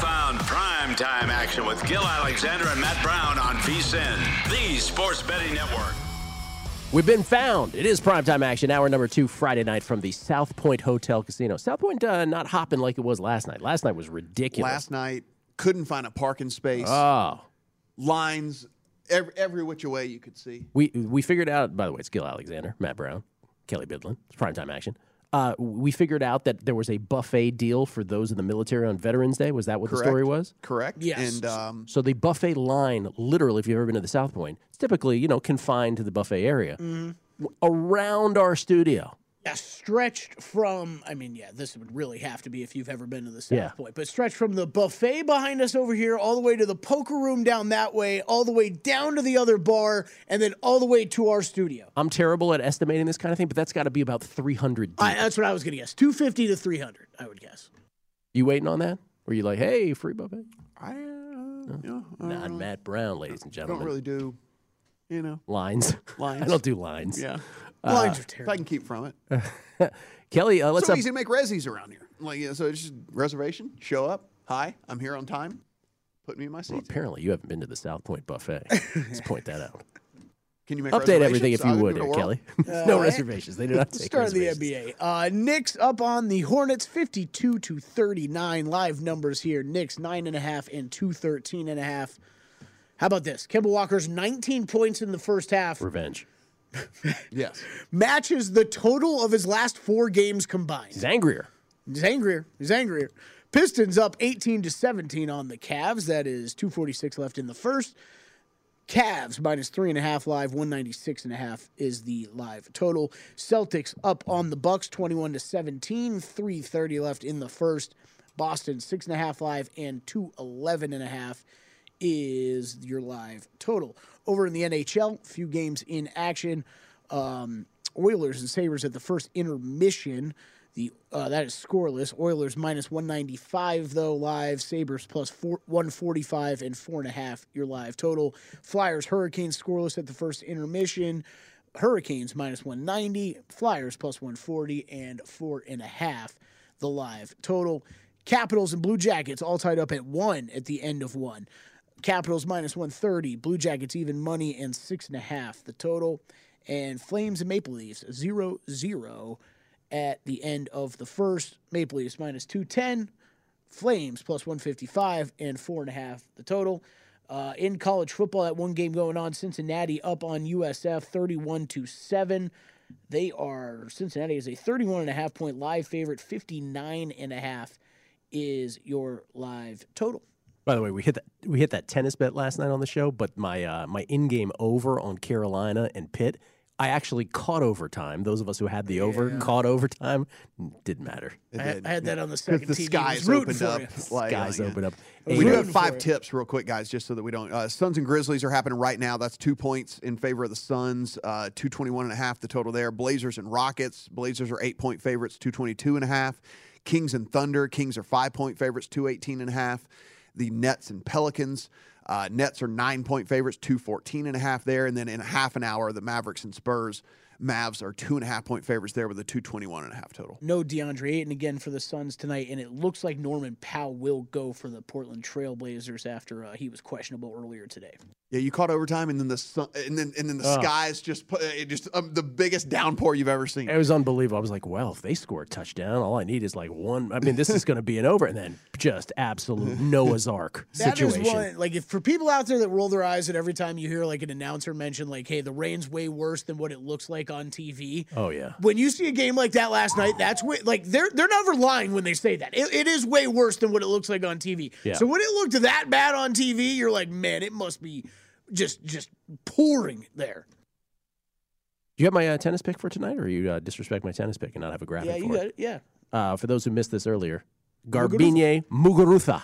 Found prime time action with Gill Alexander and Matt Brown on VSIN, the sports betting network. We've been found. It is primetime action, hour number two, Friday night from the South Point Hotel Casino. South Point uh, not hopping like it was last night. Last night was ridiculous. Last night, couldn't find a parking space. Oh. Lines every, every which way you could see. We we figured out, by the way, it's Gil Alexander, Matt Brown, Kelley Bydlon. It's primetime action. Uh, we figured out that there was a buffet deal for those in the military on Veterans Day. Was that what Correct. the story was? Correct. Yes. And um, So the buffet line, literally, if you've ever been to the South Point, it's typically you know confined to the buffet area. W- Around our studio, Yeah, stretched from, I mean, yeah, this would really have to be if you've ever been to the South Yeah. Point, but stretched from the buffet behind us over here, all the way to the poker room down that way, all the way down to the other bar, and then all the way to our studio. I'm terrible at estimating this kind of thing, but that's got to be about 300 deep. I, that's what I was going to guess. 250 to 300, I would guess. you waiting on that? Were you like, hey, free buffet? I, uh, you know, Not don't. Matt Brown, ladies and I gentlemen. don't really do, you know, lines. lines. I don't do lines. Yeah. Uh, Lines are if I can keep from it. Kelley, uh, let's so up. easy to make resis around here. Like, yeah, so it's just reservation, show up. Hi, I'm here on time. Put me in my Well, seat. apparently, you haven't been to the South Point buffet. Let's point that out. Can you make Update everything if you would, give it a uh. Kelley. No Uh, reservations. They do not take Start of the. NBA. Uh, Knicks up on the Hornets, 52 to 39. Live numbers here. Knicks nine and a half and two thirteen and a half. How about this? Kemba Walker's 19 points in the first half Revenge. Yes. matches the total of his last four games combined. He's angrier. He's angrier. He's angrier. Pistons up 18 to 17 on the Cavs. That is 246 left in the first. Cavs minus three and a half live, 196 and a half is the live total. Celtics up on the Bucks, 21 to 17, 330 left in the first. Boston six and a half live and 211 and a half is your live total. Over in the NHL, few games in action. Um, Oilers and Sabres at the first intermission. The uh, that is scoreless. Oilers minus 195 though live. Sabres plus four, 145 and four and a half your live total. Flyers Hurricanes scoreless at the first intermission. Hurricanes minus 190. Flyers plus 140 and four and a half the live total. Capitals and Blue Jackets all tied up at one at the end of one. Capitals minus 130. Blue Jackets even money and six and a half the total. And Flames and Maple Leafs 0 0 at the end of the first. Maple Leafs minus 210. Flames plus 155 and four and a half the total. Uh, in college football, that one game going on, Cincinnati up on USF 31 to 7. They are Cincinnati is a 31 and a half point live favorite. 59 and a half is your live total. By the way, we hit that we hit that tennis bet last night on the show, but my uh, my in game over on Carolina and Pitt, I actually caught overtime. Those of us who had the over caught overtime. Didn't matter. I, had- I had that on the Because second the TV. skies opened up. you. Like, Guys uh, open up. We do have five tips, real quick, guys, just so that we don't. Uh, Suns and Grizzlies are happening right now. That's two points in favor of the Suns. Uh, 221 and a half the total there. Blazers and Rockets. Blazers are eight point favorites, 222 and a half. Kings and Thunder. Kings are five point favorites, 218 and a half. The Nets and Pelicans. Uh, Nets are nine point favorites, 214 and a half there. And then in half an hour, the Mavericks and Spurs. Mavs are two and a half point favorites there with a 221 and a half total. No DeAndre Ayton again for the Suns tonight, and it looks like Norman Powell will go for the Portland Trailblazers after uh, he was questionable earlier today. Yeah, you caught overtime, and then the sun, and then and then the Oh. skies just put it just um, the biggest downpour you've ever seen. It was unbelievable. I was like, well, if they score a touchdown, all I need is like one. I mean, this is going to be an over, and then just absolute Noah's Ark That is situation. one like if for people out there that roll their eyes at every time you hear like an announcer mention like, "Hey, the rain's way worse than what it looks like on TV." Oh yeah. When you see a game like that last night, that's way, like they're they're never lying when they say that. It, it is way worse than what it looks like on TV. Yeah. So when it looked that bad on TV, you're like, man, it must be just just pouring there. Do you have my uh, tennis pick for tonight, or you uh, disrespect my tennis pick and not have a graphic Yeah, you for got it? it. Yeah. Uh, for those who missed this earlier, Garbine Muguruza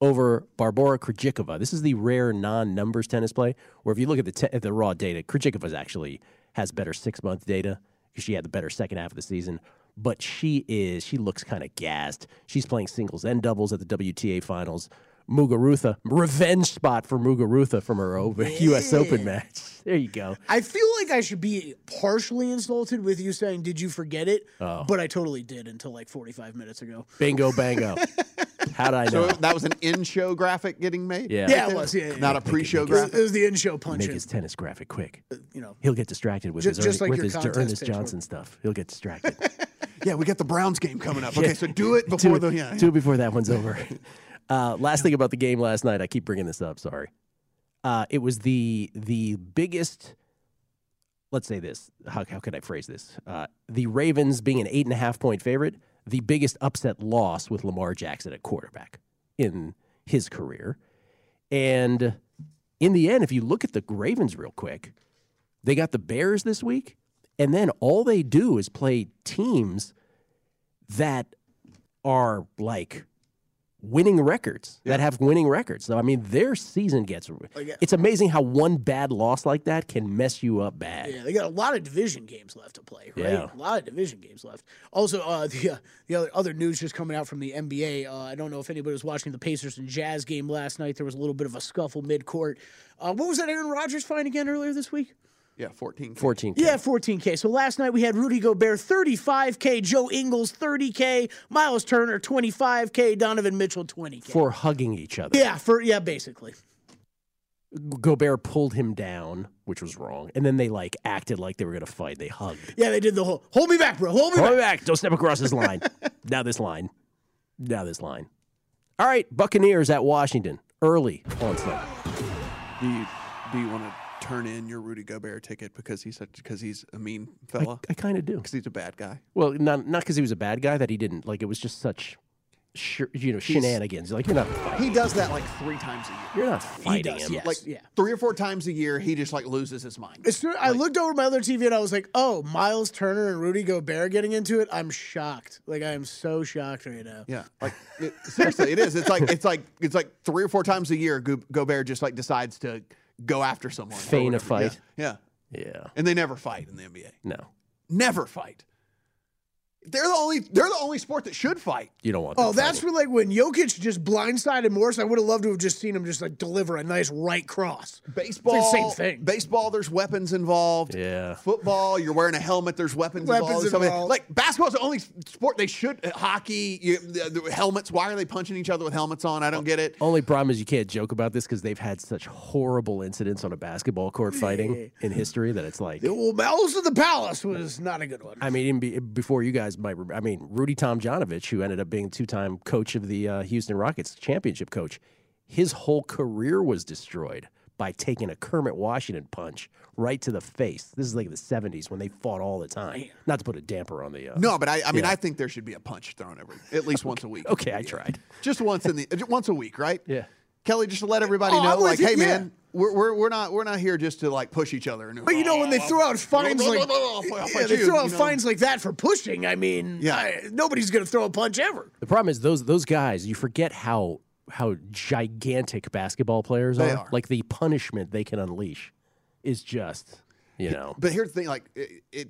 over Barbora Krejcikova. This is the rare non-numbers tennis play where if you look at the te- at the raw data, Krejcikova's actually has better six-month data because she had the better second half of the season. But she is she looks kind of gassed. She's playing singles and doubles at the WTA finals. Muguruza, revenge spot for Muguruza from her over U.S. Open match. There you go. I feel like I should be partially insulted with you saying, "Did you forget it?" Oh. But I totally did until like 45 minutes ago. Bingo, bango. How did I so know? that was an in-show graphic getting made. Yeah. Yeah, it was. Yeah, yeah, not yeah. a pre-show It was, graphic. it was the in-show punch. Make his tennis graphic quick. Uh, you know, He'll get distracted with Ju- his, just Ernie- like with his contest Ernest pitch. Johnson stuff. He'll get distracted. Yeah, we got the Browns game coming up. Okay, so do it before do, the yeah. do it before that one's over. Uh, last thing about the game last night, I keep bringing this up. Sorry. Uh, it was the the biggest. Let's say this. How how could I phrase this? Uh, the Ravens being an eight and a half point favorite, the biggest upset loss with Lamar Jackson at quarterback in his career, and in the end, if you look at the Ravens real quick, they got the Bears this week, and then all they do is play teams that are like winning records that have winning records. So I mean, their season gets. It's amazing how one bad loss like that can mess you up bad. Yeah, they got a lot of division games left to play, right? Yeah. A lot of division games left. Also, uh, the uh, the other, other news just coming out from the NBA. Uh, I don't know if anybody was watching the Pacers and Jazz game last night. There was a little bit of a scuffle mid court. Uh, what was that Aaron Rodgers fine again earlier this week? Yeah, 14. 14. Yeah, 14K. So last night we had Rudy Gobert 35K, Joe Ingles 30K, Miles Turner 25K, Donovan Mitchell 20K. for hugging each other. yeah, for yeah, basically. Gobert pulled him down, which was wrong, and then they like acted like they were gonna fight. They hugged. Yeah, they did the whole hold me back, bro. Hold me Hold back. me back! Don't step across this line. now this line. Now this line. All right, Buccaneers at Washington early on Sunday. Do you do you want to turn in your Rudy Gobert ticket because he's such because he's a mean fella? I kind of do. Because he's a bad guy. Well, not not because he was a bad guy that he didn't like. It was just such, sh- you know, shenanigans. Like you're not fighting. He does that like three times a year. You're not fighting does, him. yes. Like yeah. three or four times a year, he just like loses his mind. As soon, I looked over my other TV and I was like, "Oh, Miles Turner and Rudy Gobert getting into it." I'm shocked. Like I am so shocked right now. Yeah, like it, seriously, it is. It's like it's like it's like three or four times a year. Go- Gobert just like decides to go after someone, Feign a whatever. Yeah, fight. Yeah, Yeah. and they never fight in the NBA. No, Never fight. They're the only. They're the only sport that should fight. you don't want. Oh, that's fighting. for like when Jokic just blindsided Morris. I would have loved to have just seen him just like deliver a nice right cross. Baseball, It's the same thing. Baseball, there's weapons involved. Yeah. Football, you're wearing a helmet. There's weapons, Weapons involved. Something- involved. Like basketball's the only sport they should. uh, Hockey, you, the, the helmets. Why are they punching each other with helmets on? I don't get it. Only problem is you can't joke about this because they've had such horrible incidents on a basketball court fighting in history that it's like. Well, Malice of the Palace was not a good one. I mean, even be, before you guys might, rem- I mean, Rudy Tomjanovich, who ended up being two-time coach of the uh, Houston Rockets, championship coach, his whole career was destroyed by taking a Kermit Washington punch right to the face. This is like the 70s when they fought all the time. Not to put a damper on the. Uh, No, but I, I mean, Yeah. I think there should be a punch thrown every at least once a week. Okay, I tried. Just once in the once a week, right? Yeah. Kelley, just to let everybody Oh, know, I'm like, you, hey, yeah. man, we're, we're we're not we're not here just to like push each other. And, But you know when they throw out fines like yeah, they throw out you know? fines like that for pushing. I mean, Yeah. I- nobody's going to throw a punch ever. The problem is those those guys. You forget how how gigantic basketball players are. are. Like the punishment they can unleash is just you know. But here's the thing, like it, it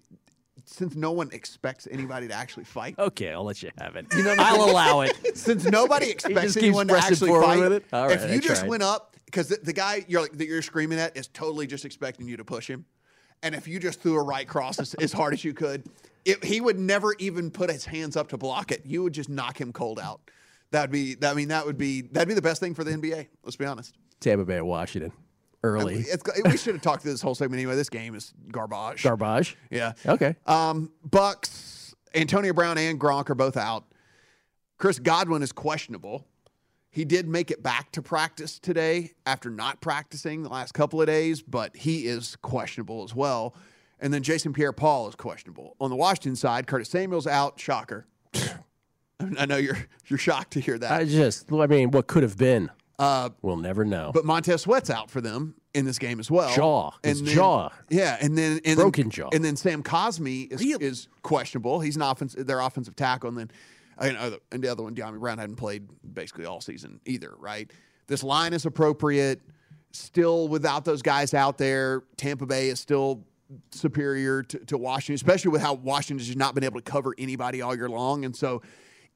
since no one expects anybody to actually fight. Okay, I'll let you have it. You know I'll mean? allow it. Since nobody expects anyone to actually fight, with it? All if you just went up because the, the guy you're like that you're screaming at is totally just expecting you to push him, and if you just threw a right cross as, as hard as you could, it, he would never even put his hands up to block it. You would just knock him cold out. That'd be. I mean, that would be that'd be the best thing for the NBA. Let's be honest. Tampa Bay, Washington, early It's, we should have talked through this whole segment anyway. This game is garbage. garbage. Yeah. Okay. Um, Bucks, Antonio Brown and Gronk are both out. Chris Godwin is questionable. He did make it back to practice today after not practicing the last couple of days, but he is questionable as well. And then Jason Pierre Paul is questionable. On the Washington side, Curtis Samuel's out. Shocker. I know you're you're shocked to hear that. I just, I mean, what could have been? Uh, We'll never know. but Montez Sweat's out for them in this game as well. Jaw. His then- jaw. Yeah, and then and Broken then, jaw. And then Sam Cosmi is, is questionable. He's an offense, their offensive tackle, and then know, and the other one, De'Ami Brown, hadn't played basically all season either. Right. This line is appropriate. Still, without those guys out there, Tampa Bay is still superior to, to Washington, especially with how Washington has just not been able to cover anybody all year long. And so,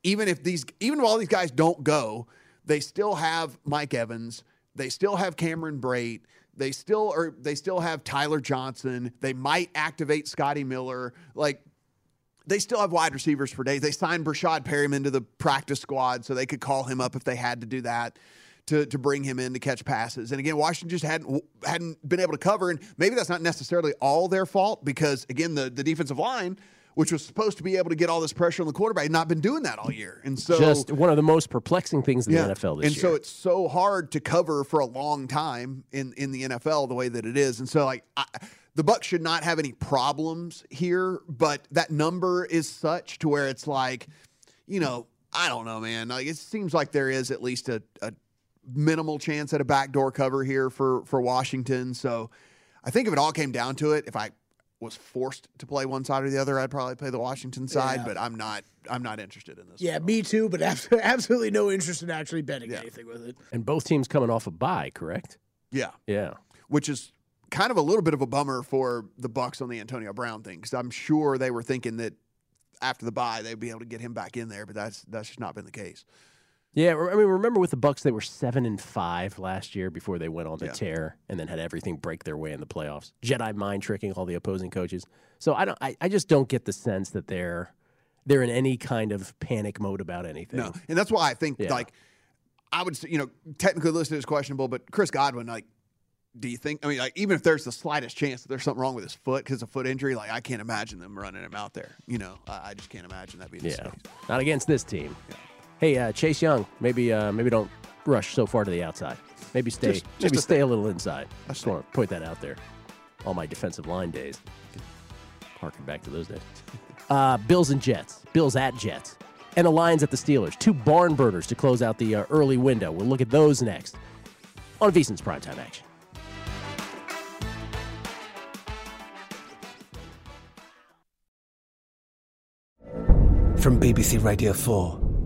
even if these, even if all these guys don't go, they still have Mike Evans. They still have Cameron Brate. They still are. They still have Tyler Johnson. They might activate Scotty Miller. Like they still have wide receivers for days. They signed Breshad Perriman to the practice squad so they could call him up if they had to do that to, to bring him in to catch passes. And again, Washington just hadn't hadn't been able to cover. And maybe that's not necessarily all their fault because again, the, the defensive line, which was supposed to be able to get all this pressure on the quarterback, had not been doing that all year. And so just one of the most perplexing things in yeah. the NFL this and year. And so it's so hard to cover for a long time in in the NFL the way that it is. And so like I, the Bucks should not have any problems here, but that number is such to where it's like, you know, I don't know, man. Like it seems like there is at least a, a minimal chance at a backdoor cover here for for Washington. So I think if it all came down to it, if I was forced to play one side or the other, I'd probably play the Washington side, Yeah. but I'm not I'm not interested in this. Yeah, me too, but absolutely no interest in actually betting anything with it. and both teams coming off a bye, correct? Yeah. Yeah. which is kind of a little bit of a bummer for the Bucks on the Antonio Brown thing because I'm sure they were thinking that after the bye they'd be able to get him back in there, but that's that's just not been the case. Yeah, I mean, remember with the Bucks, they were seven and five last year before they went on the Yeah. tear, and then had everything break their way in the playoffs. Jedi mind tricking all the opposing coaches. So I don't, I, I just don't get the sense that they're they're in any kind of panic mode about anything. No, and that's why I think Yeah. like I would say, you know technically listed as questionable, but Chris Godwin like. Do you think? I mean, like, even if there's the slightest chance that there's something wrong with his foot because of foot injury, like, I can't imagine them running him out there. You know, I, I just can't imagine that being the Yeah, case. not against this team. Hey, uh, Chase Young, maybe uh, maybe don't rush so far to the outside. Maybe stay Just- just maybe a stay thing. a little inside. I just want to point that out there. All my defensive line days. Harking back to those days. Uh, Bills and Jets. Bills at Jets. And the Lions at the Steelers. Two barn burners to close out the uh, early window. We'll look at those next on VSiN's primetime action. From BBC Radio 4,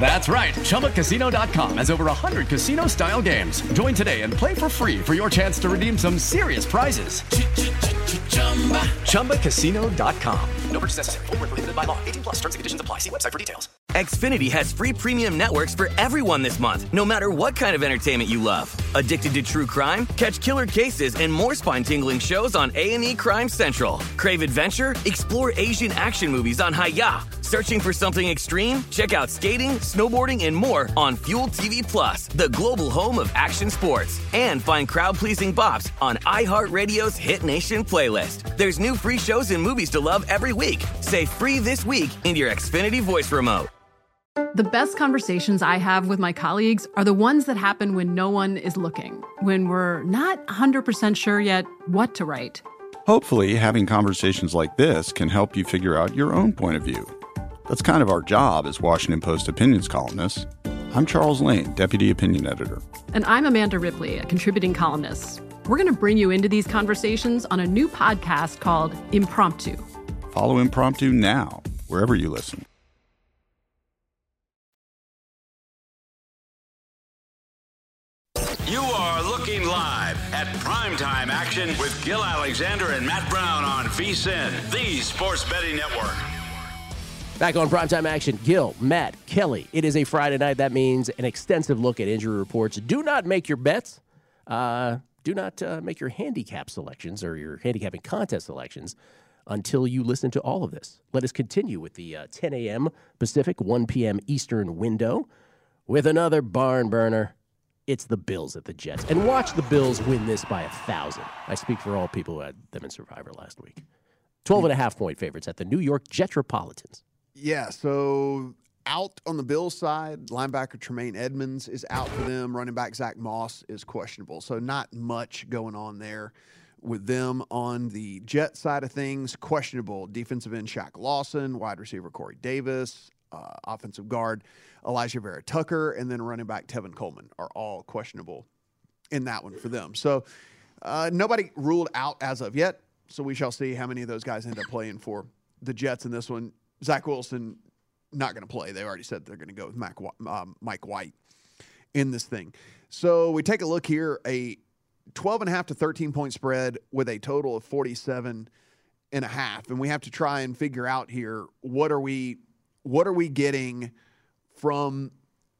That's right. ChumbaCasino.com has over 100 casino style games. Join today and play for free for your chance to redeem some serious prizes. ChumbaCasino.com. No purchase necessary. Void where prohibited by law. 18 plus terms and conditions apply. See website for details. Xfinity has free premium networks for everyone this month, no matter what kind of entertainment you love. Addicted to true crime? Catch killer cases and more spine-tingling shows on A&E Crime Central. Crave adventure? Explore Asian action movies on Hi-YAH. Searching for something extreme? Check out skating, snowboarding, and more on Fuel TV Plus, the global home of action sports. And find crowd-pleasing bops on iHeartRadio's Hit Nation playlist. There's new free shows and movies to love every week. Say free this week in your Xfinity voice remote. The best conversations I have with my colleagues are the ones that happen when no one is looking, when we're not 100% sure yet what to write. Hopefully, having conversations like this can help you figure out your own point of view. That's kind of our job as Washington Post opinions columnists. I'm Charles Lane, Deputy Opinion Editor. And I'm Amanda Ripley, a contributing columnist. We're going to bring you into these conversations on a new podcast called Impromptu. Follow Impromptu now, wherever you listen. You are looking live at primetime action with Gill Alexander and Matt Brown on VSIN, the Sports Betting Network. Back on primetime action, Gill, Matt, Kelley. It is a Friday night. That means an extensive look at injury reports. Do not make your bets. Uh, do not uh, make your handicap selections or your handicapping contest selections until you listen to all of this. Let us continue with the uh, 10 a.m. Pacific, 1 p.m. Eastern window with another barn burner. It's the Bills at the Jets. And watch the Bills win this by a thousand. I speak for all people who had them in Survivor last week. 12 and a half point favorites at the New York Jetropolitans. Yeah, so out on the Bills side, linebacker Tremaine Edmunds is out for them. Running back Zach Moss is questionable. So not much going on there with them. On the Jet side of things, questionable. Defensive end Shaq Lawson, wide receiver Corey Davis, uh, offensive guard Alijah Vera-Tucker, and then running back Tevin Coleman are all questionable in that one for them. So uh, nobody ruled out as of yet. So we shall see how many of those guys end up playing for the Jets in this one. Zach Wilson not going to play. They already said they're going to go with Mac, um, Mike White in this thing. So we take a look here a 12 and a half to 13 point spread with a total of 47 and a half and we have to try and figure out here what are we what are we getting from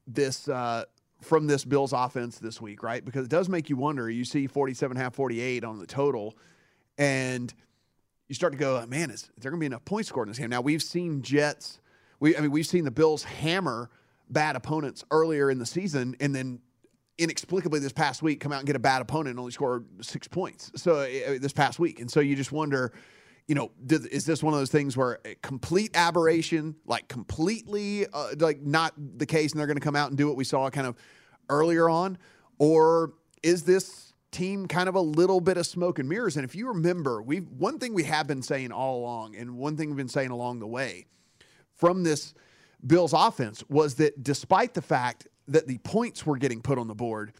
this uh, from this Bills offense this week, right? Because it does make you wonder. You see 47 half 48 on the total and you start to go, man, is, is there going to be enough points scored in this game? Now we've seen Jets. We, I mean, we've seen the Bills hammer bad opponents earlier in the season, and then inexplicably this past week come out and get a bad opponent and only score six points. So uh, this past week, and so you just wonder, you know, did, is this one of those things where complete aberration, like completely, uh, like not the case, and they're going to come out and do what we saw kind of earlier on, or is this team kind of a little bit of smoke and mirrors? And if you remember, we one thing we have been saying all along, and one thing we've been saying along the way from this Bills offense was that despite the fact that the points were getting put on the board,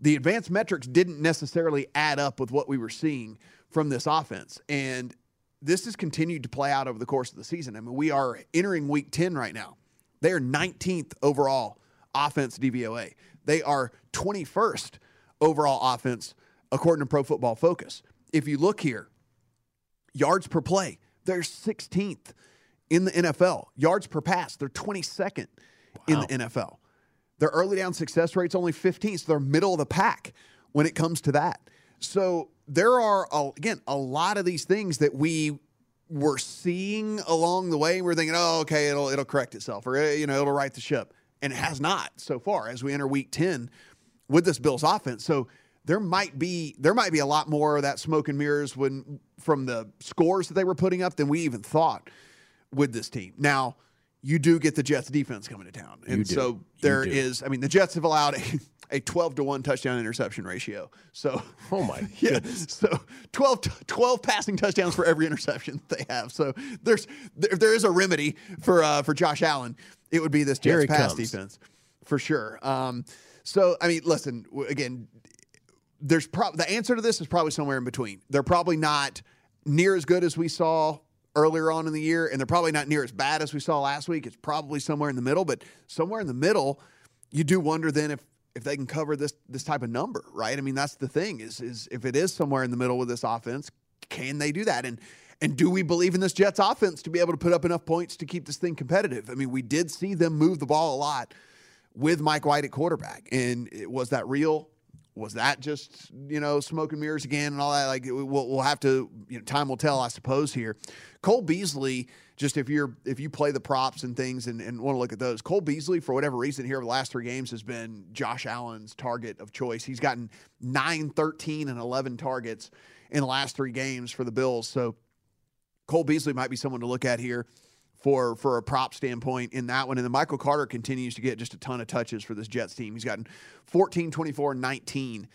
the advanced metrics didn't necessarily add up with what we were seeing from this offense. And this has continued to play out over the course of the season. I mean, we are entering week 10 right now. They are 19th overall offense DVOA. They are 21st overall offense according to Pro Football Focus. If you look here, yards per play, they're 16th in the NFL. Yards per pass, they're 22nd wow. in the NFL. Their early down success rate's only 15, so they're middle of the pack when it comes to that. So there are again a lot of these things that we were seeing along the way. We're thinking, oh, okay, it'll it'll correct itself, or eh, you know, it'll right the ship, and it has not so far as we enter Week 10 with this Bills offense. So there might be there might be a lot more of that smoke and mirrors when from the scores that they were putting up than we even thought with this team. Now you do get the Jets defense coming to town. And so there is, I mean, the Jets have allowed a, a 12 to 1 touchdown interception ratio. So, oh my yeah, goodness. So 12, 12 passing touchdowns for every interception they have. So there's, there, there is a remedy for, uh, for Josh Allen. It would be this Jets pass comes. defense for sure. Um, so, I mean, listen, again, there's probably the answer to this is probably somewhere in between. They're probably not near as good as we saw earlier on in the year, and they're probably not near as bad as we saw last week. It's probably somewhere in the middle, but somewhere in the middle, you do wonder then if if they can cover this this type of number, right? I mean, that's the thing is is if it is somewhere in the middle with this offense, can they do that? And and do we believe in this Jets offense to be able to put up enough points to keep this thing competitive? I mean, we did see them move the ball a lot with Mike White at quarterback, and it, was that real? Was that just you know smoke and mirrors again and all that? Like we'll, we'll have to you know time will tell, I suppose. Here, Cole Beasley. Just if you're if you play the props and things and, and want to look at those, Cole Beasley for whatever reason here over the last three games has been Josh Allen's target of choice. He's gotten 9, 13, and 11 targets in the last three games for the Bills. So Cole Beasley might be someone to look at here for for a prop standpoint in that one. And then Michael Carter continues to get just a ton of touches for this Jets team. He's gotten 14, 24, 19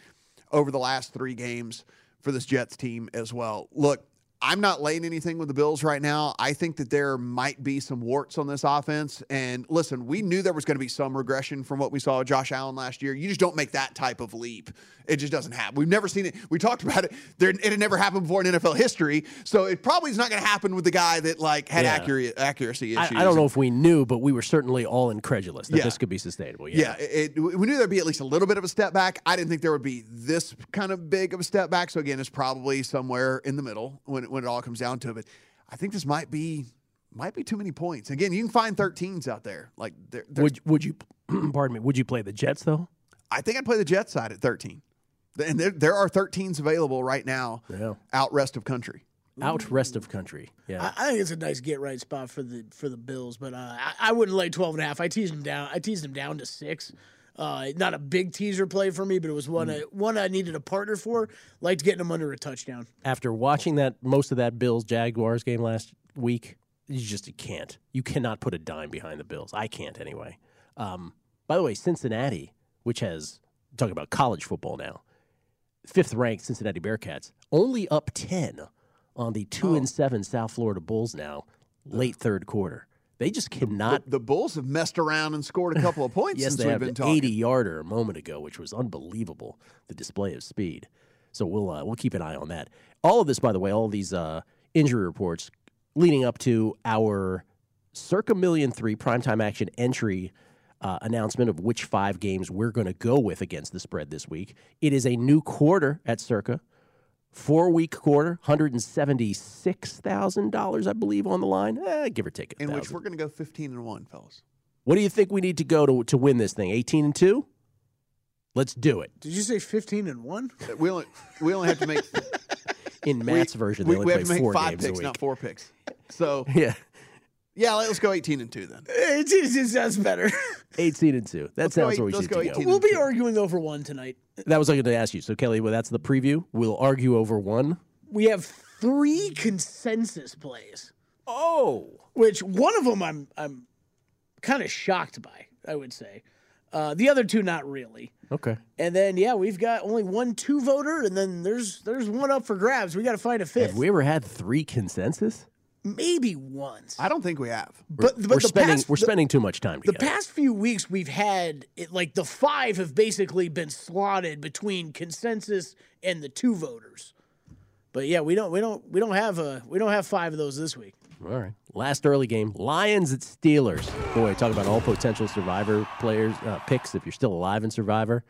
over the last three games for this Jets team as well. Look, I'm not laying anything with the Bills right now. I think that there might be some warts on this offense. And listen, we knew there was going to be some regression from what we saw with Josh Allen last year. You just don't make that type of leap. It just doesn't happen. We've never seen it. We talked about it. There, it had never happened before in NFL history. So it probably is not going to happen with the guy that like had Yeah. accurate accuracy issues. I don't know if we knew, but we were certainly all incredulous that Yeah. this could be sustainable. Yeah, it, it- we knew there'd be at least a little bit of a step back. I didn't think there would be this kind of big of a step back. So again, it's probably somewhere in the middle when it, when it all comes down to it. But I think this might be might be too many points. Again, you can find 13s out there. Like there, there's- Would would you? pardon me. Would you play the Jets though? I think I'd play the Jets side at 13. And there, there are 13s available right now Yeah. out rest of country. Out rest of country. Yeah. I, I think it's a nice get right spot for the for the Bills, but uh, I, I wouldn't lay 12 and a half. I teased them down. I teased them down to six. Uh, not a big teaser play for me, but it was one I, one I needed a partner for. Liked getting them under a touchdown. After watching that most of that Bills Jaguars game last week, you just you can't. You cannot put a dime behind the Bills. I can't anyway. Um, by the way, Cincinnati, which has talking about college football now, fifth ranked Cincinnati Bearcats, only up ten on the two and seven South Florida Bulls now, late third quarter. They just cannot. The, the Bulls have messed around and scored a couple of points yes, since they we've have been talking. 80 yarder a moment ago, which was unbelievable. The display of speed. So we'll uh, we'll keep an eye on that. All of this, by the way, all these uh, injury reports leading up to our circa million three primetime action entry uh, announcement of which five games we're going to go with against the spread this week. It is a new quarter at circa. Four week quarter, hundred and seventy six thousand dollars, I believe, on the line, eh, give or take a in which we're going to go 15 and 1, fellas. What do you think we need to go to to win this thing? 18 and 2? Let's do it. Did you say 15 and one? We only, we only have to make In Matt's version, we, they we only have to make four five games a picks, week. not four picks. So Yeah, yeah, let's go 18 and 2 then. It just sounds better. 18 and 2. That Let's go sounds eight- where we let's should go go. 18 we'll be arguing over one tonight. That was what I was going to ask you. So, Kelley, well, that's the preview. We'll argue over one. We have three consensus plays. Oh, which one of them I'm I'm kind of shocked by. I would say uh, the other two not really. Okay. And then yeah, we've got only one two voter, and then there's there's one up for grabs. We got to find a fifth. Have we ever had three consensus? Maybe once. I don't think we have. But, but we're the spending past, we're the- spending too much time The past few weeks, we've had it, like the five have basically been slotted between consensus and the two voters. But yeah, we don't we don't we don't have a we don't have five of those this week. All right. Last early game, Lions at Steelers. Boy, talk about all potential Survivor players uh, picks. If you're still alive in Survivor,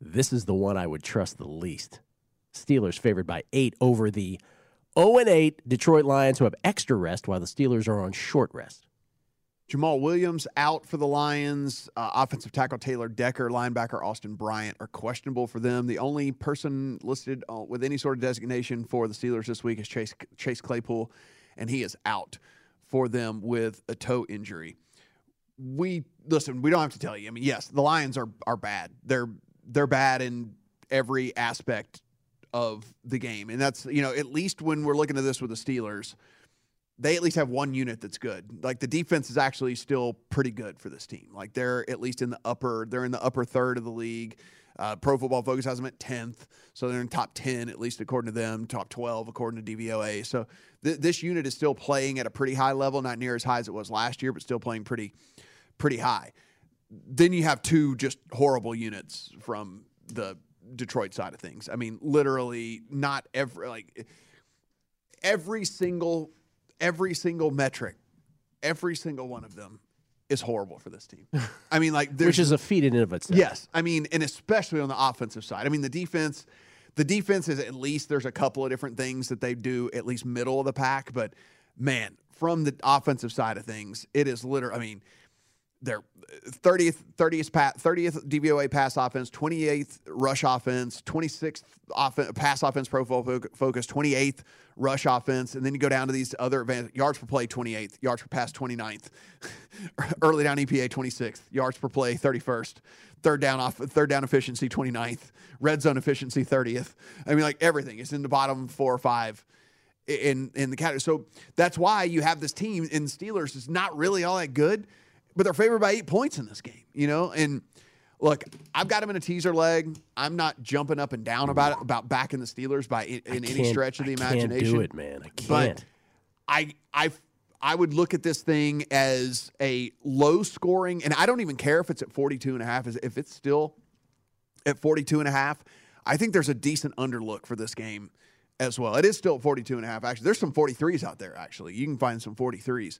this is the one I would trust the least. Steelers favored by eight over the 0 and 8 Detroit Lions, who have extra rest, while the Steelers are on short rest. Jamaal Williams out for the Lions. Uh, offensive tackle Taylor Decker, linebacker Austin Bryant are questionable for them. The only person listed uh, with any sort of designation for the Steelers this week is Chase Chase Claypool, and he is out for them with a toe injury. We listen. We don't have to tell you. I mean, yes, the Lions are are bad. They're they're bad in every aspect of the game, and that's you know at least when we're looking at this with the Steelers they at least have one unit that's good. Like the defense is actually still pretty good for this team. Like they're at least in the upper, they're in the upper third of the league. Uh, Pro Football Focus has them at tenth, so they're in top ten at least according to them. Top twelve according to DVOA. So th- this unit is still playing at a pretty high level, not near as high as it was last year, but still playing pretty, pretty high. Then you have two just horrible units from the Detroit side of things. I mean, literally not every like every single every single metric, every single one of them is horrible for this team. I mean, like, Which is a feat in and of itself. Yes, I mean, and especially on the offensive side. I mean, the defense, the defense is at least there's a couple of different things that they do at least middle of the pack, but man, from the offensive side of things, it is literally. I mean, they're 30th 30th pa- 30th DVOA pass offense, 28th rush offense, 26th offen- pass offense pro fo- focus, 28th rush offense, and then you go down to these other advanced yards per play 28th, yards per pass 29th, early down EPA 26th, yards per play 31st, third down off third down efficiency 29th, red zone efficiency 30th. I mean like everything is in the bottom 4 or 5 in in the category. So that's why you have this team in Steelers is not really all that good, but they're favored by eight points in this game. You know, and look, I've got them in a teaser leg. I'm not jumping up and down about it about backing the Steelers by in, in any stretch of the I can't do it, man. I can't. But I I I would look at this thing as a low scoring, and I don't even care if it's at 42 and a half. If it's still at 42 and a half, I think there's a decent underlook for this game as well. It is still at 42 and a half. Actually, there's some 43s out there. Actually, you can find some 43s.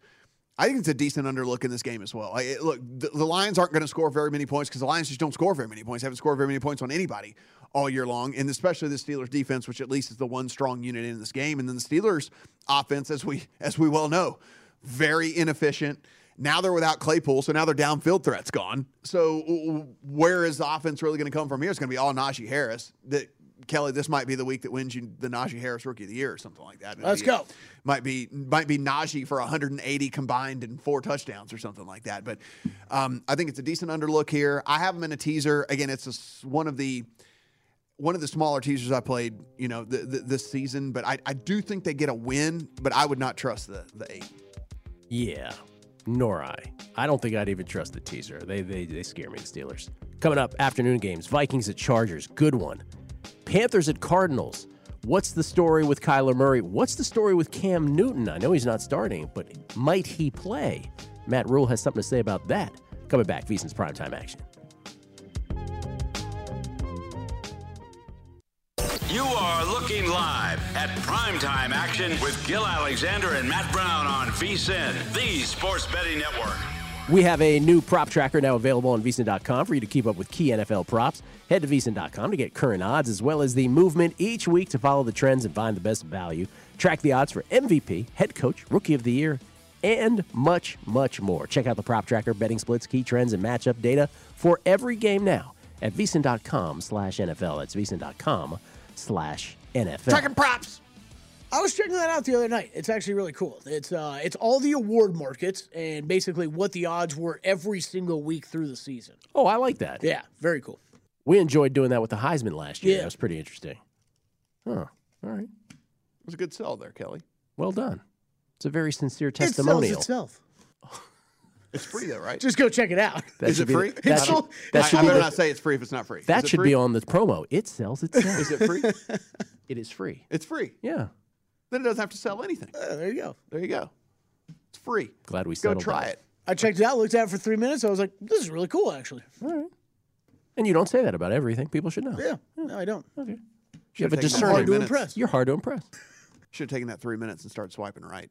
I think it's a decent underlook in this game as well. It- look, the, the Lions aren't going to score very many points because the Lions just don't score very many points. They Haven't scored very many points on anybody all year long, and especially the Steelers defense, which at least is the one strong unit in this game. And then the Steelers offense, as we as we well know, very inefficient. Now they're without Claypool, so now their downfield threat's gone. So where is the offense really going to come from here? It's going to be all Najee Harris. That Kelley, this might be the week that wins you the Najee Harris Rookie of the Year or something like that. Let's Maybe- go. Might be might be Najee for 180 combined and four touchdowns or something like that. But um, I think it's a decent underlook here. I have them in a teaser. Again, it's a s one of the one of the smaller teasers I played, you know, th- th- this season. But I, I do think they get a win. But I would not trust the the eight. Yeah, nor I. I don't think I'd even trust the teaser. They, they, they scare me, the Steelers. Coming up, afternoon games Vikings at Chargers. Good one. Panthers at Cardinals. What's the story with Kyler Murray? What's the story with Cam Newton? I know he's not starting, but might he play? Matt Rhule has something to say about that. Coming back, VSiN's primetime action. You are looking live at primetime action with Gill Alexander and Matt Brown on VSIN, the sports betting network. We have a new prop tracker now available on VSiN.com for you to keep up with key NFL props. Head to VSiN.com to get current odds as well as the movement each week to follow the trends and find the best value. Track the odds for MVP, head coach, rookie of the year, and much, much more. Check out the prop tracker, betting splits, key trends, and matchup data for every game now at VSiN.com slash NFL. That's VSiN.com slash NFL. Tracking props. I was checking that out the other night. It's actually really cool. It's uh, it's all the award markets and basically what the odds were every single week through the season. Oh, I like that. Yeah, very cool. We enjoyed doing that with the Heisman last year. Yeah. That was pretty interesting. Huh. All right. It was a good sell there, Kelley. Well done. It's a very sincere testimonial. It sells itself. It's free though, right? Just go check it out. That Is it be the- free? that I- should- that I, should I be better the- not say it's free if it's not free. That should free? be on the promo. It sells itself. Is it free? it is free. It's free. Yeah. Then it doesn't have to sell anything. Uh, there you go. There you go. It's free. Glad we still Go try that. it. I checked it out, looked at it for three minutes. I was like, this is really cool, actually. All right. And you don't say that about everything. People should know. Yeah, no, I don't. Okay. You Should've have a taken that discerning. hard to impress. You're hard to impress. Should have taken that three minutes and started swiping right.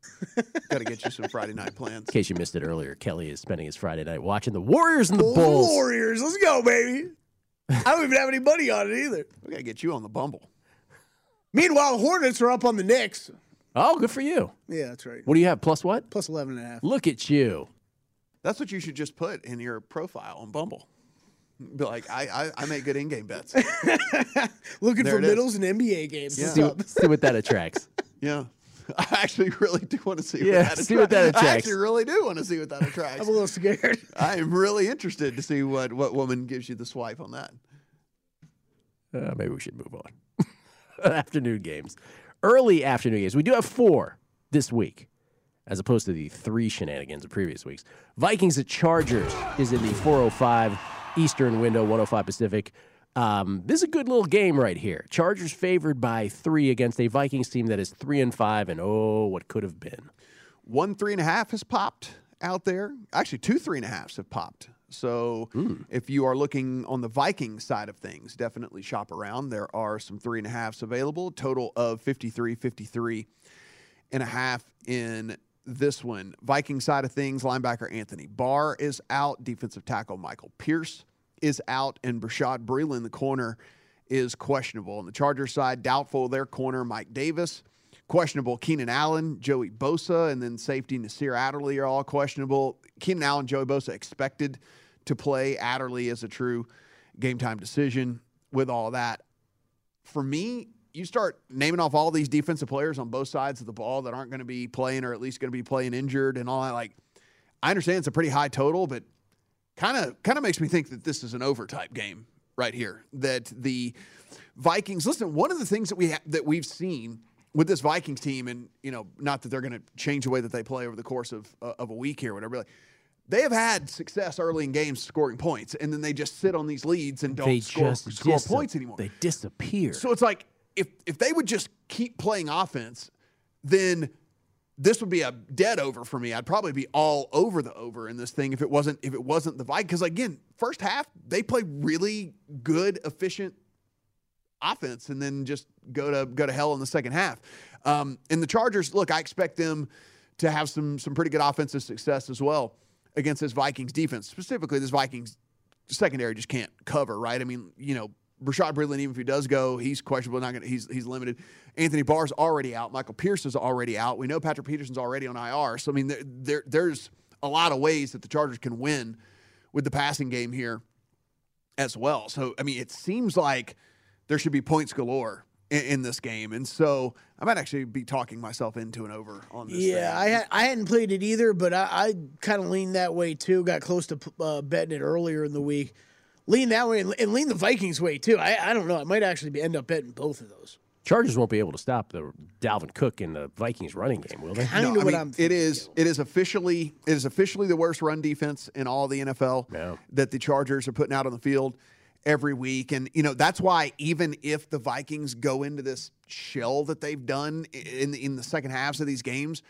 Got to get you some Friday night plans. In case you missed it earlier, Kelley is spending his Friday night watching the Warriors and the Bulls Bulls. Warriors, let's go, baby. I don't even have any money on it either. We got to get you on the Bumble. Meanwhile, Hornets are up on the Knicks. Oh, good for you. Yeah, that's right. What do you have? Plus what? Plus 11 and a half. Look at you. That's what you should just put in your profile on Bumble. Be like, I I, I make good in-game bets. Looking There for it is. middles and NBA games. Yeah. See, what- see what that attracts. Yeah. I actually really do want to see Yeah, what that see what that attracts. I actually really do want to see what that attracts. I'm a little scared. I am really interested to see what, what woman gives you the swipe on that. Uh, maybe we should move on. afternoon games. Early afternoon games. We do have four this week, as opposed to the three shenanigans of previous weeks. Vikings at Chargers is in the 405 Eastern window, 105 Pacific. Um, this is a good little game right here. Chargers favored by three against a Vikings team that is three and five, and oh, what could have been. One three and a half has popped out there. Actually, two three and a halves have popped. So hmm. if you are looking on the Viking side of things, definitely shop around. There are some three and a halves available, total of 53 53 and a half in this one. Viking side of things, linebacker Anthony Barr is out. Defensive tackle Michael Pierce is out. And Brashad Breeland, the corner, is questionable. On the Chargers side, doubtful their corner Mike Davis. Questionable Keenan Allen, Joey Bosa, and then safety Nasir Adderley are all questionable. Keenan Allen, Joey Bosa expected to play. Adderley is a true game time decision with all that. For me, you start naming off all these defensive players on both sides of the ball that aren't going to be playing or at least going to be playing injured and all that. Like, I understand it's a pretty high total, but kind of kind of makes me think that this is an over type game right here. That the Vikings. Listen, one of the things that we ha- that we've seen with this Vikings team, and you know, not that they're going to change the way that they play over the course of uh, of a week here, whatever. Like, they have had success early in games scoring points, and then they just sit on these leads and don't they score, just score dis- points anymore. They disappear. So it's like if if they would just keep playing offense, then this would be a dead over for me. I'd probably be all over the over in this thing if it wasn't if it wasn't the Vikings. Because again, first half they play really good, efficient offense, and then just go to go to hell in the second half. Um, and the Chargers, look, I expect them to have some some pretty good offensive success as well against this Vikings defense. Specifically, this Vikings secondary just can't cover, right? I mean, you know, Bashaud Breeland, even if he does go, he's questionable. Not gonna, he's he's limited. Anthony Barr's already out. Michael Pierce is already out. We know Patrick Peterson's already on IR. So I mean, there, there there's a lot of ways that the Chargers can win with the passing game here as well. So I mean, it seems like there should be points galore in, in this game, and so I might actually be talking myself into an over on this. Yeah, thing. I had, I hadn't played it either, but I, I kind of leaned that way too. Got close to uh, betting it earlier in the week. Lean that way and, and lean the Vikings way too. I, I don't know. I might actually be, end up betting both of those. Chargers won't be able to stop the Dalvin Cook in the Vikings running game, will they? No, I mean, it is it is officially it is officially the worst run defense in all the NFL yeah. that the Chargers are putting out on the field every week, and you know that's why even if the Vikings go into this shell that they've done in the, in the second halves of these games,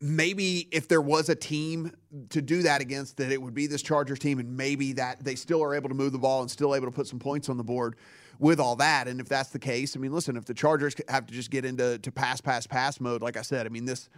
maybe if there was a team to do that against, that it would be this Chargers team, and maybe that they still are able to move the ball and still able to put some points on the board with all that. And if that's the case, I mean, listen, if the Chargers have to just get into to pass, pass, pass mode, like I said, I mean this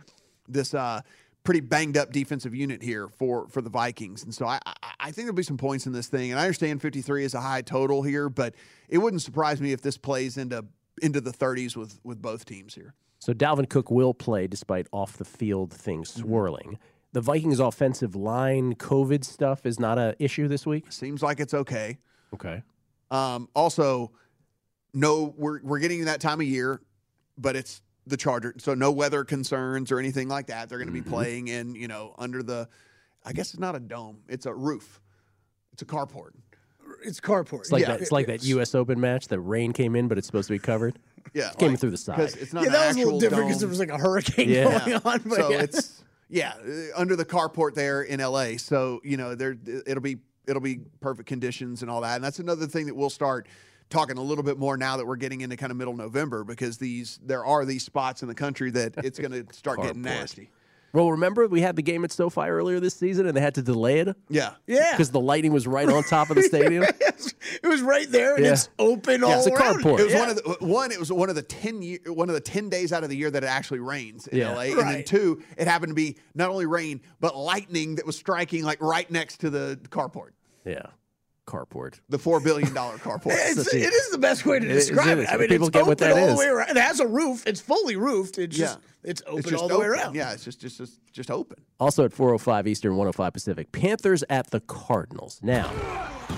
this uh, pretty banged up defensive unit here for for the Vikings, and so I I, I think there'll be some points in this thing. And I understand 53 is a high total here, but it wouldn't surprise me if this plays into into the 30s with with both teams here. So Dalvin Cook will play despite off the field things Mm-hmm. swirling. The Vikings offensive line COVID stuff is not an issue this week. Seems like it's okay. Okay. Um, also, no, we're we're getting to that time of year, but it's the Charger. so no weather concerns or anything like that. They're going to be Mm-hmm. playing in, you know, under the, I guess it's not a dome, it's a roof, it's a carport. It's carport. It's like Yeah. that. It's like that U.S. Open match. The rain came in, but it's supposed to be covered. Yeah, It came like- through the side. 'cause it's not yeah, that was a little different because dome. there was like a hurricane Yeah. going on. But so yeah. it's yeah under the carport there in LA. So you know there it'll be it'll be perfect conditions and all that. And that's another thing that we'll start talking a little bit more now that we're getting into kind of middle November because these there are these spots in the country that it's going to start getting Carport. nasty. Well, remember we had the game at SoFi earlier this season, and they had to delay it. Yeah, Yeah. because the lighting was right on top of the stadium. it was right there and Yeah. it's open all it's a around. carport. It was Yeah. one of the one. It was one of the ten year, one of the ten days out of the year that it actually rains in Yeah. LA, and then two, it happened to be not only rain but lightning that was striking like right next to the carport, yeah, carport. the four billion dollar carport. It's, it is the best way to It is, describe it it. is. I mean, People it's get open what that all is. the way around. It has a roof. It's fully roofed. It's just Yeah. it's open It's just all the way around. Yeah, it's just just just, just open. Also at 405 Eastern, 105 Pacific. Panthers at the Cardinals. Now,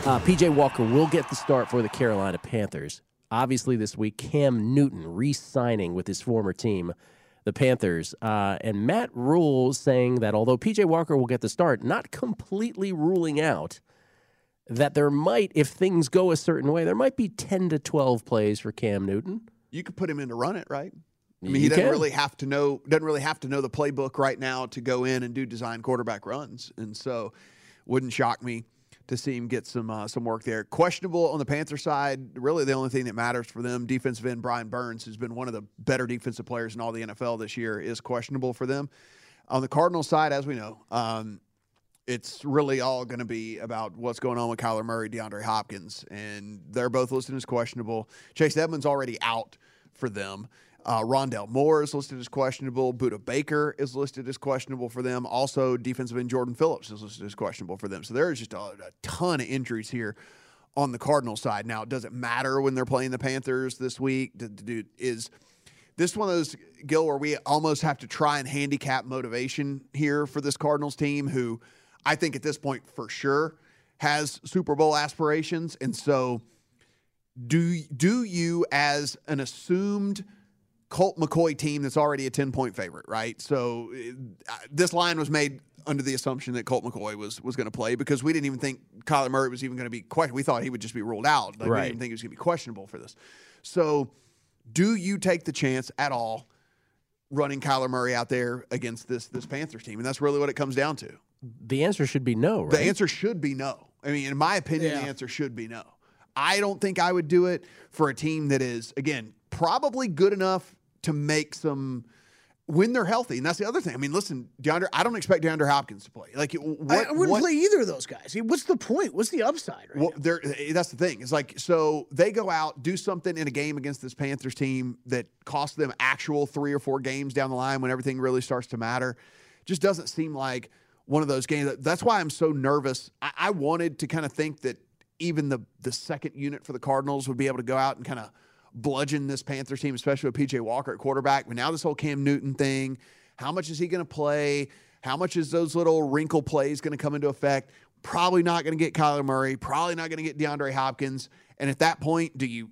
uh, PJ Walker will get the start for the Carolina Panthers. Obviously, this week, Cam Newton re signing with his former team, the Panthers. Uh, and Matt Rhule saying that although PJ Walker will get the start, not completely ruling out that there might, if things go a certain way, there might be 10 to 12 plays for Cam Newton. You could put him in to run it, right? I mean, You he doesn't can. really have to know doesn't really have to know the playbook right now to go in and do design quarterback runs, and so wouldn't shock me to see him get some uh, some work there. Questionable on the Panther side. Really, the only thing that matters for them, defensive end Brian Burns, who's been one of the better defensive players in all the NFL this year, is questionable for them. On the Cardinals side, as we know, um, it's really all going to be about what's going on with Kyler Murray, DeAndre Hopkins, and they're both listed as questionable. Chase Edmonds already out for them. Uh, Rondale Moore is listed as questionable. Budda Baker is listed as questionable for them. Also, defensive end Jordan Phillips is listed as questionable for them. So there is just a, a ton of injuries here on the Cardinal side. Now, does it matter when they're playing the Panthers this week? Is this one of those Gill where we almost have to try and handicap motivation here for this Cardinals team, who I think at this point for sure has Super Bowl aspirations, and so do do you as an assumed Colt McCoy team that's already a 10 point favorite, right? So uh, this line was made under the assumption that Colt McCoy was was going to play because we didn't even think Kyler Murray was even going to be questioned. We thought he would just be ruled out. Like, Right. We didn't think he was going to be questionable for this. So do you take the chance at all running Kyler Murray out there against this this Panthers team? And that's really what it comes down to. The answer should be no, right? The answer should be no. I mean, in my opinion, Yeah. the answer should be no. I don't think I would do it for a team that is, again, probably good enough to make some when they're healthy. And that's the other thing. I mean, listen, DeAndre, I don't expect DeAndre Hopkins to play. Like, what, I, I wouldn't what- play either of those guys. What's the point? What's the upside? Right? well, there. Eh, that's the thing. It's like so they go out, do something in a game against this Panthers team that costs them actual three or four games down the line when everything really starts to matter. Just doesn't seem like one of those games. That's why I'm so nervous. I, I wanted to kind of think that even the the second unit for the Cardinals would be able to go out and kind of bludgeon this Panthers team, especially with PJ Walker at quarterback. But now this whole Cam Newton thing, how much is he going to play? How much is those little wrinkle plays going to come into effect? Probably not going to get Kyler Murray. Probably not going to get DeAndre Hopkins. And at that point, do you,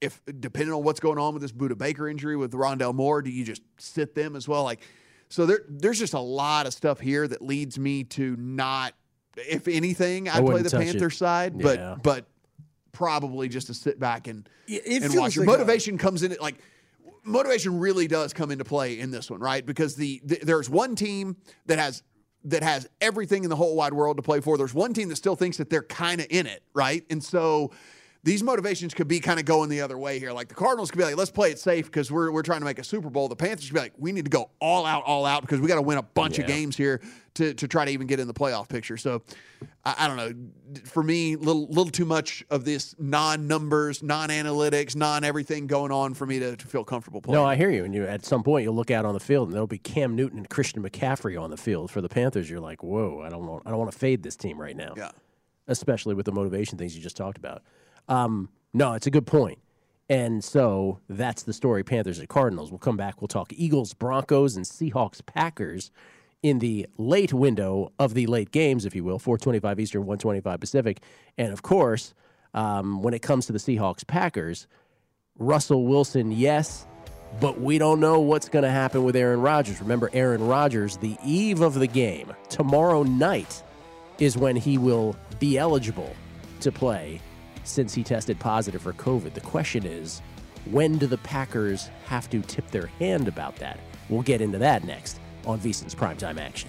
if depending on what's going on with this Budda Baker injury with Rondale Moore, do you just sit them as well? Like, so there, there's just a lot of stuff here that leads me to not, if anything, I I'd play the touch it. Panther side, but Yeah. but probably just to sit back and Yeah, it and watch. Your like a- motivation comes in like motivation really does come into play in this one, right? Because the, the there's one team that has that has everything in the whole wide world to play for. There's one team that still thinks that they're kind of in it, right? And so these motivations could be kind of going the other way here. Like the Cardinals could be like, let's play it safe because we're, we're trying to make a Super Bowl. The Panthers could be like, we need to go all out, all out because we got to win a bunch of games here to, to try to even get in the playoff picture. So I, I don't know. For me, little little too much of this non numbers, non analytics, non everything going on for me to, to feel comfortable playing. No, I hear you. And you at some point you'll look out on the field and there'll be Cam Newton and Christian McCaffrey on the field for the Panthers. You're like, whoa, I don't want, I don't want to fade this team right now. Yeah. Especially with the motivation things you just talked about. Um, no, it's a good point. And so that's the story. Panthers at Cardinals. We'll come back. We'll talk Eagles, Broncos, and Seahawks, Packers in the late window of the late games, if you will, 425 Eastern, 125 Pacific. And of course, um, when it comes to the Seahawks, Packers, Russell Wilson, yes, but we don't know what's going to happen with Aaron Rodgers. Remember, Aaron Rodgers, the eve of the game, tomorrow night is when he will be eligible to play since he tested positive for COVID. The question is, when do the Packers have to tip their hand about that? We'll get into that next on VSiN's Primetime Action.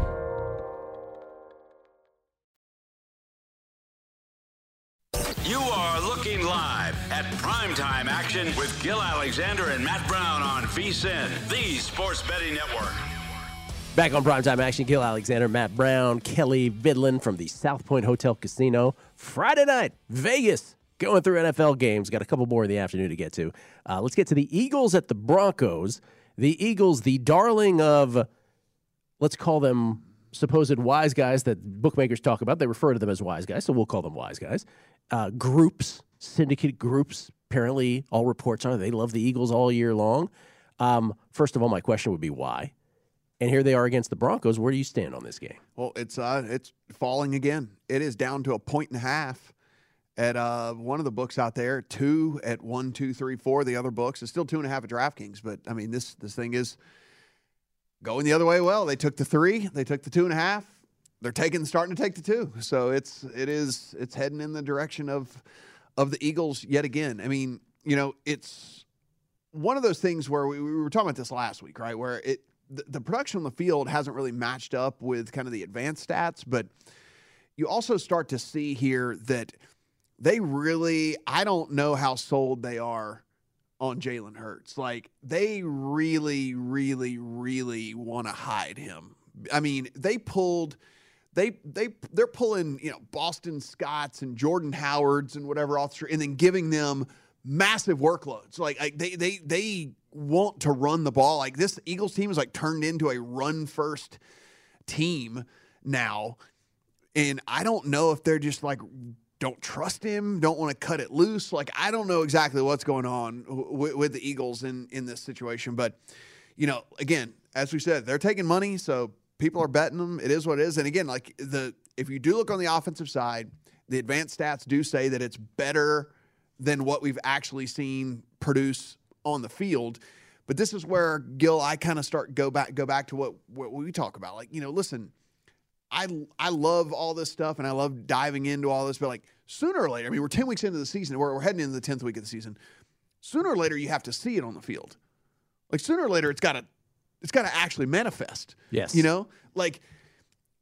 Live at primetime action with Gill Alexander and Matt Brown on VSIN, the sports betting network. Back on primetime action, Gill Alexander, Matt Brown, Kelley Bydlon from the South Point Hotel Casino. Friday night, Vegas, going through NFL games. Got a couple more in the afternoon to get to. Uh, let's get to the Eagles at the Broncos. The Eagles, the darling of, let's call them supposed wise guys that bookmakers talk about. They refer to them as wise guys, so we'll call them wise guys. Uh, groups, syndicate groups. Apparently, all reports are they love the Eagles all year long. Um, first of all, my question would be why? And here they are against the Broncos. Where do you stand on this game? Well, it's uh, it's falling again. It is down to a point and a half at uh, one of the books out there. Two at one, two, three, four. The other books it's still two and a half at DraftKings. But I mean, this this thing is going the other way. Well, they took the three, they took the two and a half. They're taking starting to take the two. So it's it is it's heading in the direction of of the Eagles yet again. I mean, you know, it's one of those things where we, we were talking about this last week, right? Where it the, the production on the field hasn't really matched up with kind of the advanced stats, but you also start to see here that they really I don't know how sold they are on Jalen Hurts. Like they really, really, really want to hide him. I mean, they pulled they they they're pulling, you know, Boston Scotts and Jordan Howards and whatever off and then giving them massive workloads. Like, like they they they want to run the ball. Like this Eagles team is like turned into a run first team now. And I don't know if they're just like don't trust him, don't want to cut it loose. Like I don't know exactly what's going on w- with the Eagles in in this situation, but you know, again, as we said, they're taking money, so people are betting them. It is what it is. And again, like the if you do look on the offensive side, the advanced stats do say that it's better than what we've actually seen produce on the field. But this is where Gill, I kind of start go back go back to what what we talk about. Like you know, listen, I I love all this stuff and I love diving into all this, but like sooner or later, I mean, we're ten weeks into the season, we're, we're heading into the tenth week of the season. Sooner or later, you have to see it on the field. Like sooner or later, it's got to it's got to actually manifest. Yes, you know, like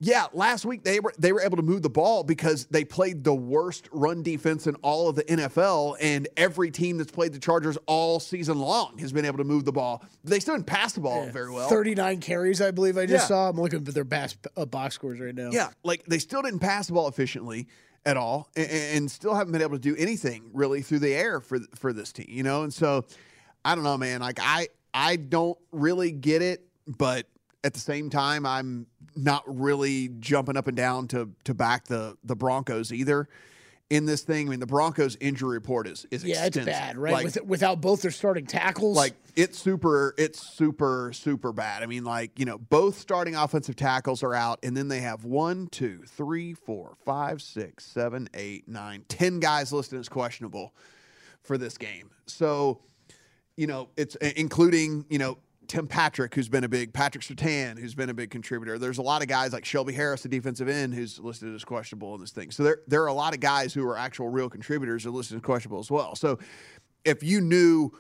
yeah, last week they were they were able to move the ball because they played the worst run defense in all of the NFL, and every team that's played the Chargers all season long has been able to move the ball. They still didn't pass the ball very well. 39 carries, I believe I just Yeah. saw. I'm looking at their bas- uh, box scores right now. Yeah, like they still didn't pass the ball efficiently at all, and, and still haven't been able to do anything really through the air for for this team. You know, and so I don't know, man. Like I I don't really get it, but at the same time, I'm not really jumping up and down to to back the the Broncos either. In this thing, I mean, the Broncos injury report is is Yeah, it's extensive. bad, right? Like, With, without both their starting tackles. like it's super it's super super bad i mean like you know both starting offensive tackles are out and then they have one two three four five six seven eight nine ten guys listed as questionable for this game so you know it's including you know Tim Patrick, who's been a big Patrick Sertan, who's been a big contributor. There's a lot of guys like Shelby Harris, the defensive end, who's listed as questionable in this thing. So there, there are a lot of guys who are actual real contributors are listed as questionable as well. So if you knew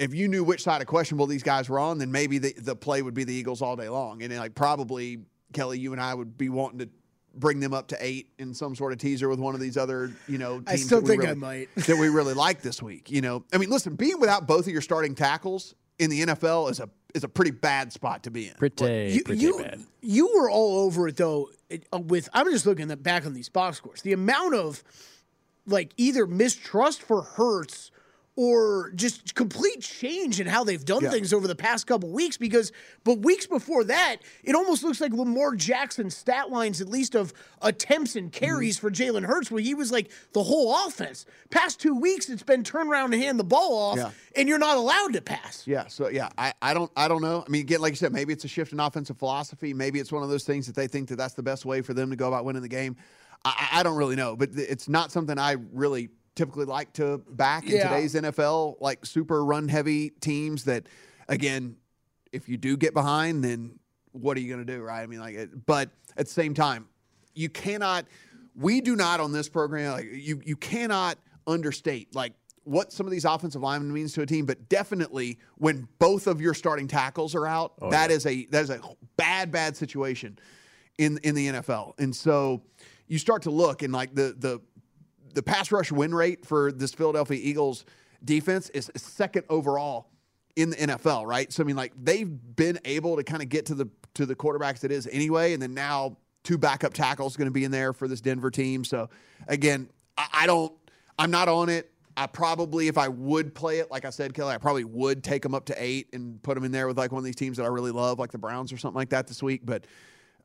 if you knew which side of questionable these guys were on, then maybe the, the play would be the Eagles all day long. And like probably Kelley, you and I would be wanting to bring them up to eight in some sort of teaser with one of these other, you know, teams I still that we think I really- might. that we really like this week. You know, I mean, listen, being without both of your starting tackles in the NFL is a is a pretty bad spot to be in. Pretty, you, pretty you, bad. you were all over it though. It, uh, with I'm just looking at, back on these box scores. The amount of like either mistrust for Hurts or just complete change in how they've done Yeah. things over the past couple weeks. Because, but weeks before that, it almost looks like Lamar Jackson's stat lines, at least of attempts and mm-hmm. carries for Jalen Hurts, where he was like the whole offense. Past two weeks, it's been turn around and hand the ball off, Yeah. and you're not allowed to pass. Yeah, so yeah, I, I don't I don't know. I mean, again, like you said, maybe it's a shift in offensive philosophy. Maybe it's one of those things that they think that that's the best way for them to go about winning the game. I I don't really know, but it's not something I really typically like to back in Yeah. today's NFL. Like super run heavy teams that, again, if you do get behind, then what are you going to do, right? I mean, like, it, but at the same time, you cannot. We do not on this program. Like you, you cannot understate like what some of these offensive linemen means to a team. But definitely, when both of your starting tackles are out, Oh, that is a that is a bad, bad situation in in the NFL. And so you start to look and like the the the pass rush win rate for this Philadelphia Eagles defense is second overall in the NFL, right? So I mean, like they've been able to kind of get to the to the quarterbacks it is anyway, and then now two backup tackles going to be in there for this Denver team. So again, I, I don't, I'm not on it. I probably, if I would play it, like I said, Kelley, I probably would take them up to eight and put them in there with like one of these teams that I really love, like the Browns or something like that this week. But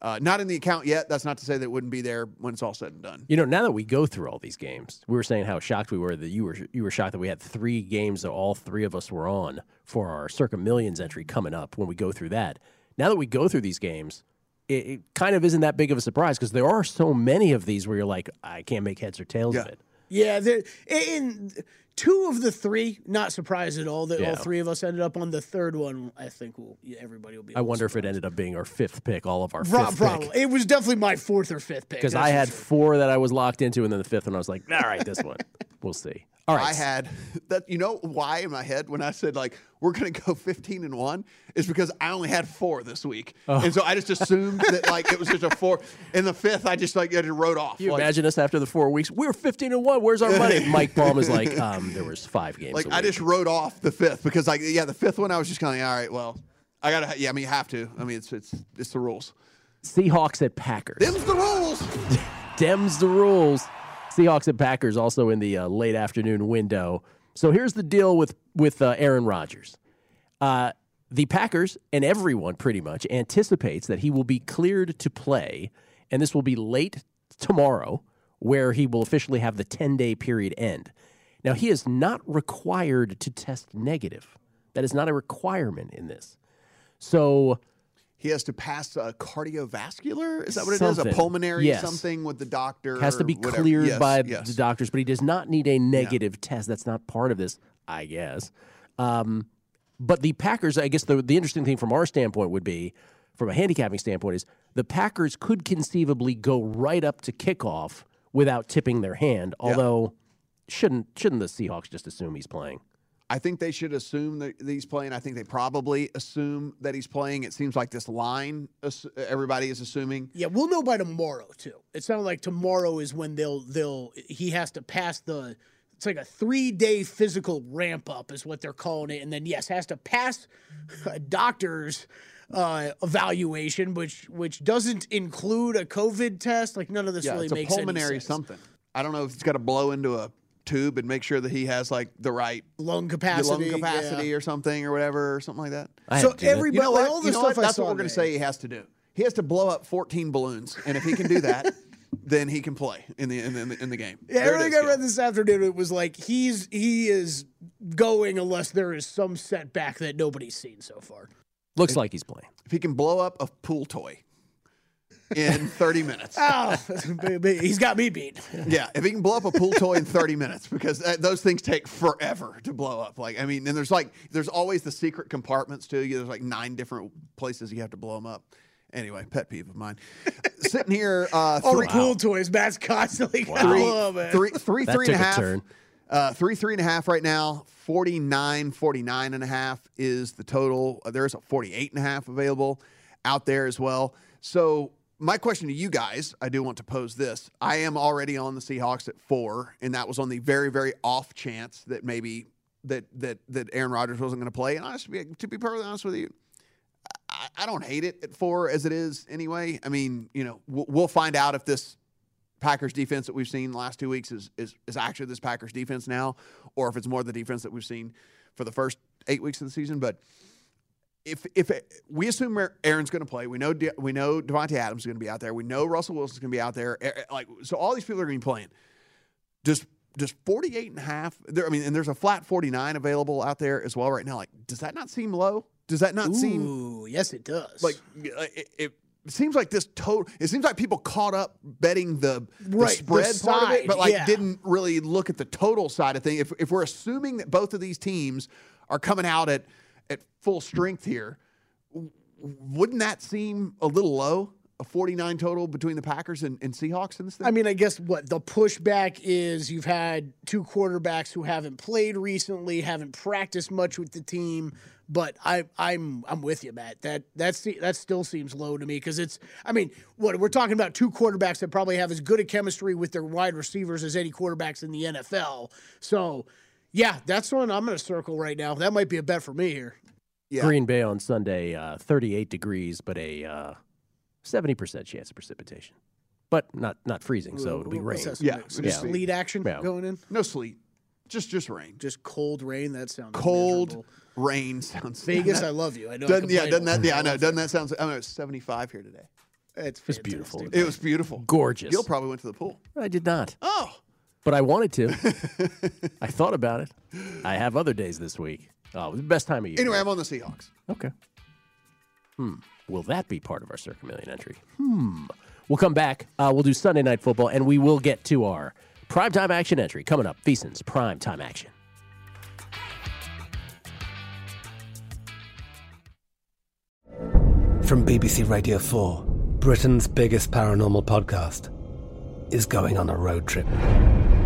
uh, not in the account yet. That's not to say that it wouldn't be there when it's all said and done. You know, now that we go through all these games, we were saying how shocked we were that you were you were shocked that we had three games that all three of us were on for our Circa Millions entry coming up when we go through that. Now that we go through these games, it, it kind of isn't that big of a surprise because there are so many of these where you're like, I can't make heads or tails of it. Yeah, there in two of the three, not surprised at all that Yeah. all three of us ended up on the third one. I think we'll, everybody will be. I wonder if it ended up being our fifth pick, all of our fifth probably. It was definitely my fourth or fifth pick. because I had sure. four that I was locked into, and then the fifth one I was like, all right, this one, we'll see. All right, I had that. You know why in my head when I said like we're going to go 15 and one is because I only had four this week, Oh. and so I just assumed that like it was just a four. In the fifth, I just like I just wrote off. you like, imagine us after the four weeks? We're fifteen and one. Where's our money? Mike Baum is like, um, there was five games. like I just wrote off the fifth because like yeah, the fifth one I was just kind of all right. Well, I gotta yeah. I mean, you have to. I mean, it's it's it's the rules. Seahawks at Packers. Them's the rules. Dems the rules. Seahawks and Packers also in the uh, late afternoon window. So here's the deal with with uh, Aaron Rodgers. Uh, the Packers and everyone pretty much anticipates that he will be cleared to play, and this will be late tomorrow, where he will officially have the 10 day period end. Now, he is not required to test negative. That is not a requirement in this. So He has to pass a cardiovascular. Is that what it is? A pulmonary Yes. something with the doctor. has to be whatever. cleared Yes, by yes. the doctors, but he does not need a negative test. That's not part of this, I guess. Um, but the Packers, I guess the, the interesting thing from our standpoint would be, from a handicapping standpoint, is the Packers could conceivably go right up to kickoff without tipping their hand. Although, shouldn't shouldn't the Seahawks just assume he's playing? I think they should assume that he's playing. I think they probably assume that he's playing. It seems like this line, everybody is assuming. Yeah, we'll know by tomorrow too. It sounded like tomorrow is when they'll they'll he has to pass the it's like a three day physical ramp up is what they're calling it, and then yes has to pass a doctor's uh, evaluation, which which doesn't include a COVID test. Like none of this yeah, really it's a makes any pulmonary sense. something. I don't know if it's got to blow into a tube and make sure that he has like the right lung capacity, lung capacity yeah. or something or whatever or something like that. I So had to do that. everybody, You know what? all the You stuff what? I That's saw what we're going to say he has to do. He has to blow up 14 balloons, and if he can do that, then he can play in the in the, in the game. Yeah, There everything I read this afternoon, it was like he's he is going unless there is some setback that nobody's seen so far. Looks like he's playing. If he can blow up a pool toy in 30 minutes. Oh, he's got me beat. Yeah, if he can blow up a pool toy in 30 minutes, because those things take forever to blow up. Like, I mean, and there's like, there's always the secret compartments too. There's like nine different places you have to blow them up. Anyway, pet peeve of mine. Sitting here, uh, All three, the pool toys, Matt's constantly got three, oh, man. three, three, That three and a took a half. turn. Uh, three, three and a half right now. 49, 49 and a half is the total. Uh, There's a 48 and a half available out there as well. So my question to you guys, I do want to pose this. I am already on the Seahawks at four, and that was on the very, very off chance that maybe that that that Aaron Rodgers wasn't going to play. And honestly, to be perfectly honest with you, I, I don't hate it at four as it is anyway. I mean, you know, we'll, we'll find out if this Packers defense that we've seen the last two weeks is, is is actually this Packers defense now, or if it's more the defense that we've seen for the first eight weeks of the season. But if if it, we assume Aaron's going to play, we know De, we know Davante Adams is going to be out there, we know Russell Wilson's going to be out there. Like so, all these people are going to be playing. Just just 48 and a half there i mean and there's a flat 49 available out there as well right now like does that not seem low does that not Ooh, seem yes it does like it, it, seems like this total it seems like people caught up betting the, the Right, spread the part of it side, but like yeah. didn't really look at the total side of things if, if we're assuming that both of these teams are coming out at at full strength here wouldn't that seem a little low a 49 total between the packers and, and seahawks in this thing I mean, I guess what the pushback is you've had two quarterbacks who haven't played recently, haven't practiced much with the team. But I, I'm I'm with you, Matt. That that's that still seems low to me because it's. I mean, what we're talking about two quarterbacks that probably have as good a chemistry with their wide receivers as any quarterbacks in the NFL. So, yeah, that's one I'm going to circle right now. That might be a bet for me here. Green Bay on Sunday, uh, 38 degrees, but a uh, 70% chance of precipitation. But not not freezing, so it'll be rain. What's that? Some, some sleet action Yeah. going in. No sleet, just just rain, just cold rain. That sounds cold miserable. rain sounds Vegas, I love you. I know. Doesn't, yeah, doesn't that? Yeah, I know. Doesn't that sound? I know it's 75 here today. It's, It's beautiful. It was beautiful, Gorgeous. Gill probably went to the pool. I did not. Oh, But I wanted to. I thought about it. I have other days this week. Oh, the best time of year. anyway, I'm on the Seahawks. Okay. Hmm. Will that be part of our Circa Million entry? Hmm. We'll come back. Uh, we'll do Sunday Night Football, and we will get to our primetime action entry coming up. VSiN's primetime action. From BBC Radio 4, Britain's biggest paranormal podcast is going on a road trip.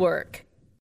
work.